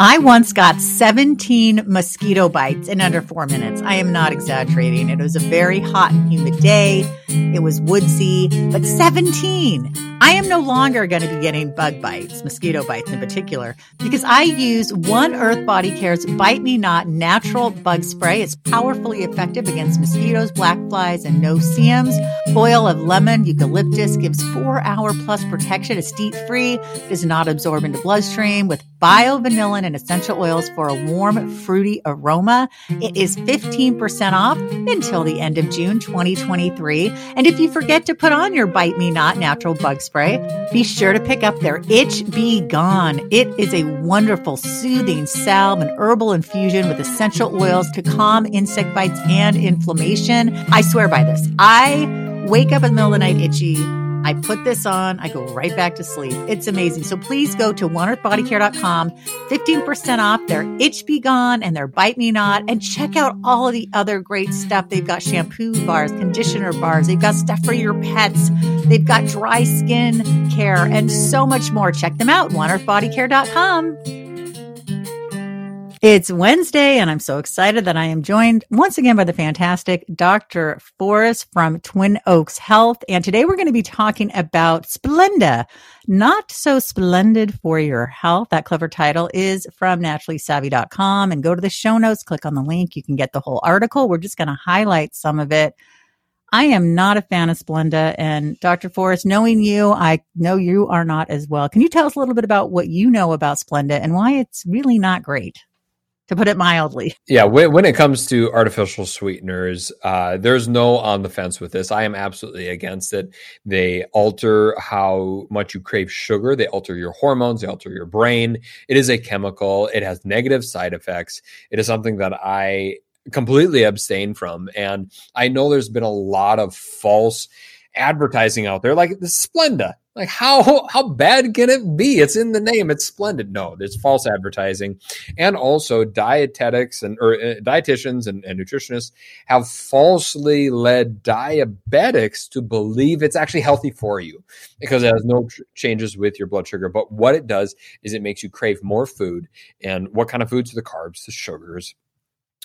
I once got 17 mosquito bites in under four minutes. I am not exaggerating. It was a very hot and humid day. It was woodsy, but 17. I am no longer going to be getting bug bites, mosquito bites in particular, because I use One Earth Body Care's Bite Me Not natural bug spray. It's powerfully effective against mosquitoes, black flies, and no-see-ums. Oil of lemon, eucalyptus gives four hour plus protection. It's DEET free, does not absorb into bloodstream with bio vanillin and essential oils for a warm, fruity aroma. It is 15% off until the end of June 2023. And if you forget to put on your Bite Me Not natural bug spray, be sure to pick up their Itch Be Gone. It is a wonderful, soothing salve and herbal infusion with essential oils to calm insect bites and inflammation. I swear by this. I wake up in the middle of the night itchy I put this on, I go right back to sleep. It's amazing. So please go to oneearthbodycare.com, 15% off their Itch Be Gone and their Bite Me Not, and check out all of the other great stuff. They've got shampoo bars, conditioner bars, they've got stuff for your pets, they've got dry skin care, and so much more. Check them out, oneearthbodycare.com. It's Wednesday, and I'm so excited that I am joined once again by the fantastic Dr. Forrest from Twin Oaks Health. And today we're going to be talking about Splenda, not so splendid for your health. That clever title is from naturallysavvy.com. And go to the show notes, click on the link. You can get the whole article. We're just going to highlight some of it. I am not a fan of Splenda. And Dr. Forrest, knowing you, I know you are not as well. Can you tell us a little bit about what you know about Splenda and why it's really not great? To put it mildly. Yeah, when, when it comes to artificial sweeteners, uh, there's no on the fence with this. I am absolutely against it. They alter how much you crave sugar, they alter your hormones, they alter your brain. It is a chemical, it has negative side effects. It is something that I completely abstain from. And I know there's been a lot of false advertising out there, like the Splenda. Like how how bad can it be? It's in the name. It's splendid. No, it's false advertising, and also dietetics and or uh, dietitians and, and nutritionists have falsely led diabetics to believe it's actually healthy for you because it has no tr- changes with your blood sugar. But what it does is it makes you crave more food. And what kind of foods? The carbs, the sugars,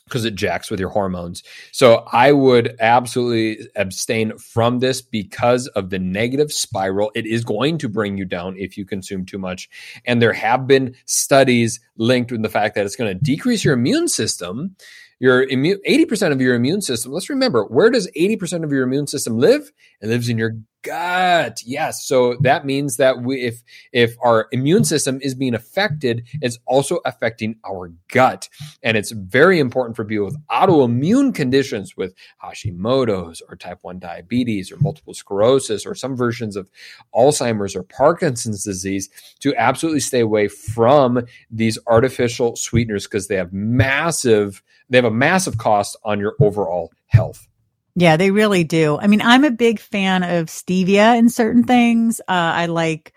because it jacks with your hormones. So I would absolutely abstain from this because of the negative spiral. It is going to bring you down if you consume too much. And there have been studies linked with the fact that it's going to decrease your immune system your immune 80% of your immune system let's remember where does 80% of your immune system live it lives in your gut. Yes. So that means that we, if if our immune system is being affected it's also affecting our gut. And it's very important for people with autoimmune conditions with hashimoto's or type 1 diabetes or multiple sclerosis or some versions of alzheimer's or parkinson's disease to absolutely stay away from these artificial sweeteners because they have massive they have a massive cost on your overall health. Yeah, they really do. I mean, I'm a big fan of stevia in certain things. Uh, I like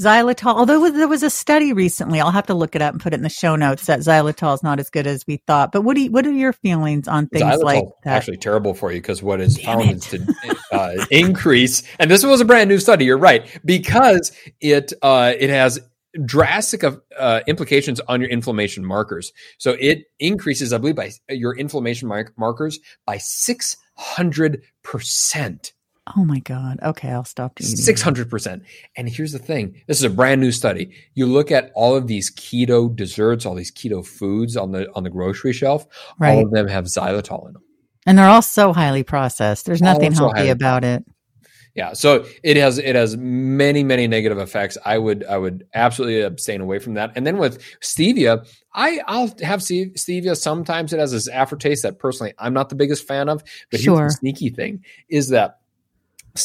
xylitol, although there was a study recently. I'll have to look it up and put it in the show notes that xylitol is not as good as we thought. But what do you, what are your feelings on things xylitol like that? Actually, terrible for you because what is Damn found it. is to uh, increase. And this was a brand new study. You're right because it uh, it has drastic of uh, implications on your inflammation markers. So it increases, I believe, by your inflammation mar- markers by six hundred percent. Oh my God. Okay, I'll stop eating. 600%. And here's the thing this is a brand new study. You look at all of these keto desserts, all these keto foods on the on the grocery shelf, right. all of them have xylitol in them. And they're all so highly processed. There's nothing healthy about it yeah so it has it has many many negative effects i would i would absolutely abstain away from that and then with stevia i i'll have stevia sometimes it has this aftertaste that personally i'm not the biggest fan of but sure. here's the sneaky thing is that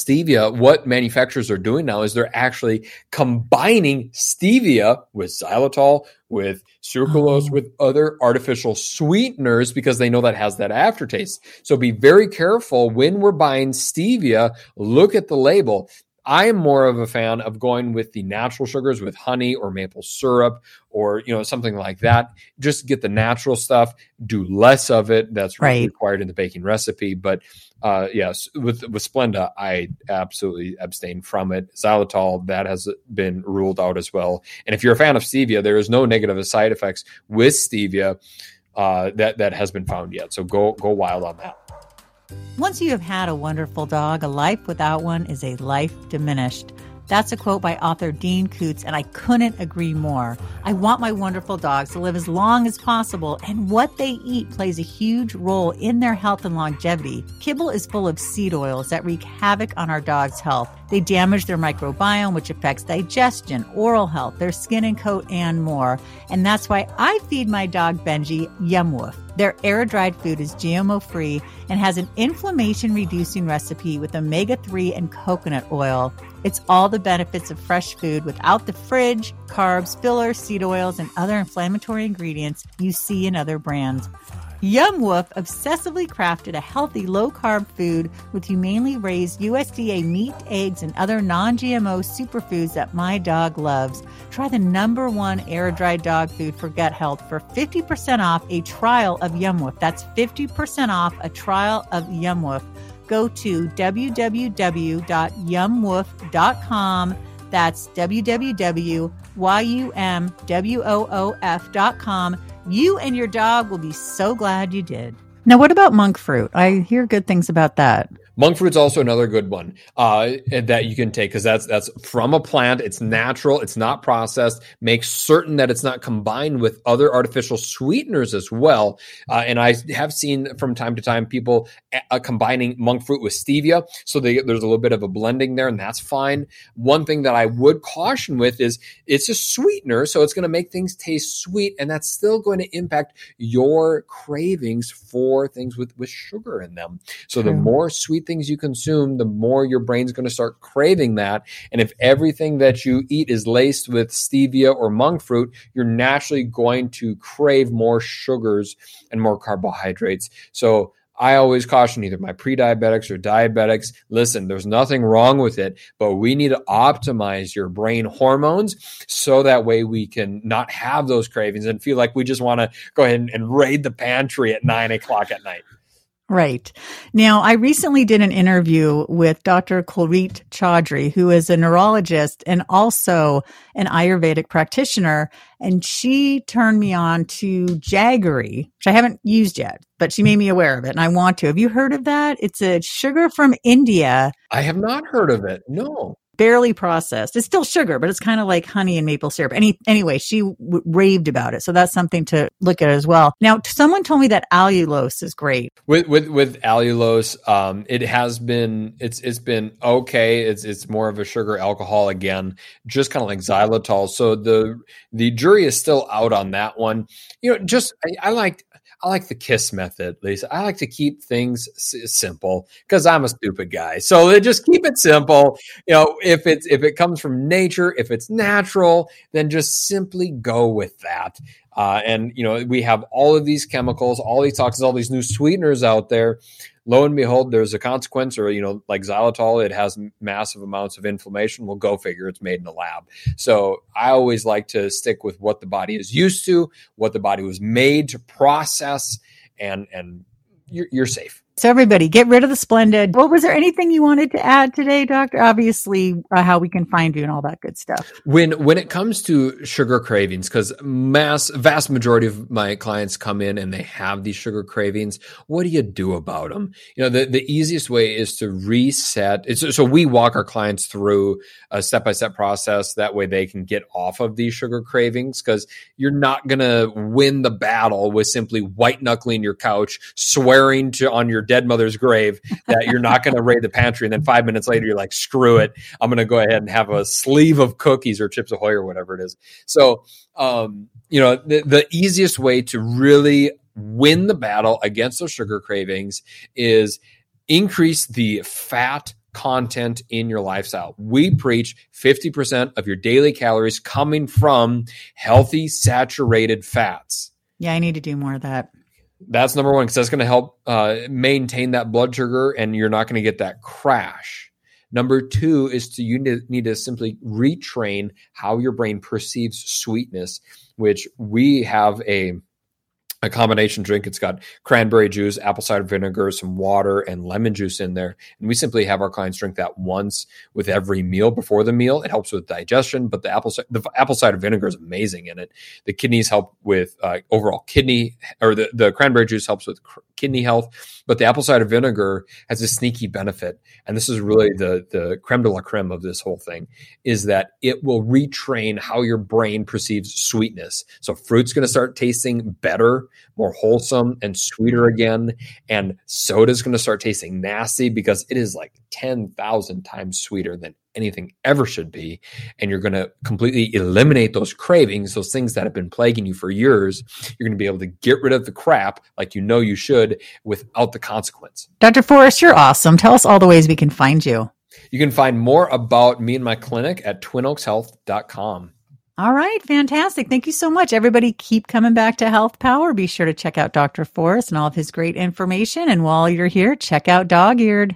stevia, what manufacturers are doing now is they're actually combining stevia with xylitol, with sucralose, oh. with other artificial sweeteners because they know that has that aftertaste. So be very careful when we're buying stevia. Look at the label. I am more of a fan of going with the natural sugars with honey or maple syrup or you know something like that. Just get the natural stuff. Do less of it. That's right. required in the baking recipe. But uh, yes, with with Splenda, I absolutely abstain from it. Xylitol that has been ruled out as well. And if you're a fan of stevia, there is no negative side effects with stevia uh, that that has been found yet. So go go wild on that. Once you have had a wonderful dog, a life without one is a life diminished. That's a quote by author Dean Koontz, and I couldn't agree more. I want my wonderful dogs to live as long as possible, and what they eat plays a huge role in their health and longevity. Kibble is full of seed oils that wreak havoc on our dog's health. They damage their microbiome, which affects digestion, oral health, their skin and coat, and more. And that's why I feed my dog Benji Yum Their air dried food is GMO free and has an inflammation reducing recipe with omega 3 and coconut oil. It's all the benefits of fresh food without the fridge, carbs, fillers, seed oils, and other inflammatory ingredients you see in other brands. Yum Woof obsessively crafted a healthy low carb food with humanely raised USDA meat, eggs, and other non GMO superfoods that my dog loves. Try the number one air dried dog food for gut health for 50% off a trial of Yum Woof. That's 50% off a trial of Yum Woof go to www.yumwoof.com. That's www.yumwoof.com. You and your dog will be so glad you did. Now, what about monk fruit? I hear good things about that. Monk fruit's also another good one uh, that you can take because that's that's from a plant. It's natural. It's not processed. Make certain that it's not combined with other artificial sweeteners as well. Uh, and I have seen from time to time people uh, combining monk fruit with stevia, so they, there's a little bit of a blending there, and that's fine. One thing that I would caution with is it's a sweetener, so it's going to make things taste sweet, and that's still going to impact your cravings for things with with sugar in them. So the more sweet things you consume, the more your brain's going to start craving that. And if everything that you eat is laced with stevia or monk fruit, you're naturally going to crave more sugars and more carbohydrates. So I always caution either my pre diabetics or diabetics listen, there's nothing wrong with it, but we need to optimize your brain hormones so that way we can not have those cravings and feel like we just want to go ahead and, and raid the pantry at nine o'clock at night. Right. Now, I recently did an interview with Dr. Kulreet Chaudhary, who is a neurologist and also an Ayurvedic practitioner. And she turned me on to jaggery, which I haven't used yet, but she made me aware of it and I want to. Have you heard of that? It's a sugar from India. I have not heard of it. No barely processed. It's still sugar, but it's kind of like honey and maple syrup. Any anyway, she w- raved about it, so that's something to look at as well. Now, someone told me that allulose is great. With with with allulose, um, it has been it's it's been okay. It's it's more of a sugar alcohol again, just kind of like xylitol. So the the jury is still out on that one. You know, just I, I liked I like the kiss method, Lisa. I like to keep things simple because I'm a stupid guy. So uh, just keep it simple. You know, if it's if it comes from nature, if it's natural, then just simply go with that. Uh, and you know, we have all of these chemicals, all these toxins, all these new sweeteners out there lo and behold, there's a consequence, or you know, like xylitol, it has massive amounts of inflammation. Well, go figure, it's made in a lab. So I always like to stick with what the body is used to, what the body was made to process, and and you're, you're safe. So everybody, get rid of the splendid. What was there anything you wanted to add today, Doctor? Obviously, uh, how we can find you and all that good stuff. When when it comes to sugar cravings, because mass vast majority of my clients come in and they have these sugar cravings. What do you do about them? You know, the the easiest way is to reset. It's, so we walk our clients through a step by step process. That way, they can get off of these sugar cravings because you're not gonna win the battle with simply white knuckling your couch, swearing to on your dead mother's grave that you're not going to raid the pantry. And then five minutes later, you're like, screw it. I'm going to go ahead and have a sleeve of cookies or Chips Ahoy or whatever it is. So, um, you know, the, the easiest way to really win the battle against those sugar cravings is increase the fat content in your lifestyle. We preach 50% of your daily calories coming from healthy saturated fats. Yeah, I need to do more of that that's number one because that's going to help uh, maintain that blood sugar and you're not going to get that crash. Number two is to you need to simply retrain how your brain perceives sweetness, which we have a a combination drink. It's got cranberry juice, apple cider vinegar, some water, and lemon juice in there. And we simply have our clients drink that once with every meal before the meal. It helps with digestion, but the apple the apple cider vinegar is amazing in it. The kidneys help with uh, overall kidney, or the, the cranberry juice helps with cr- kidney health. But the apple cider vinegar has a sneaky benefit, and this is really the the creme de la creme of this whole thing, is that it will retrain how your brain perceives sweetness. So fruit's going to start tasting better more wholesome and sweeter again. And soda is going to start tasting nasty because it is like 10,000 times sweeter than anything ever should be. And you're going to completely eliminate those cravings, those things that have been plaguing you for years. You're going to be able to get rid of the crap like you know you should without the consequence. Dr. Forrest, you're awesome. Tell us all the ways we can find you. You can find more about me and my clinic at twinoakshealth.com. All right, fantastic. Thank you so much. Everybody keep coming back to Health Power. Be sure to check out Dr. Forrest and all of his great information. And while you're here, check out Dog Eared.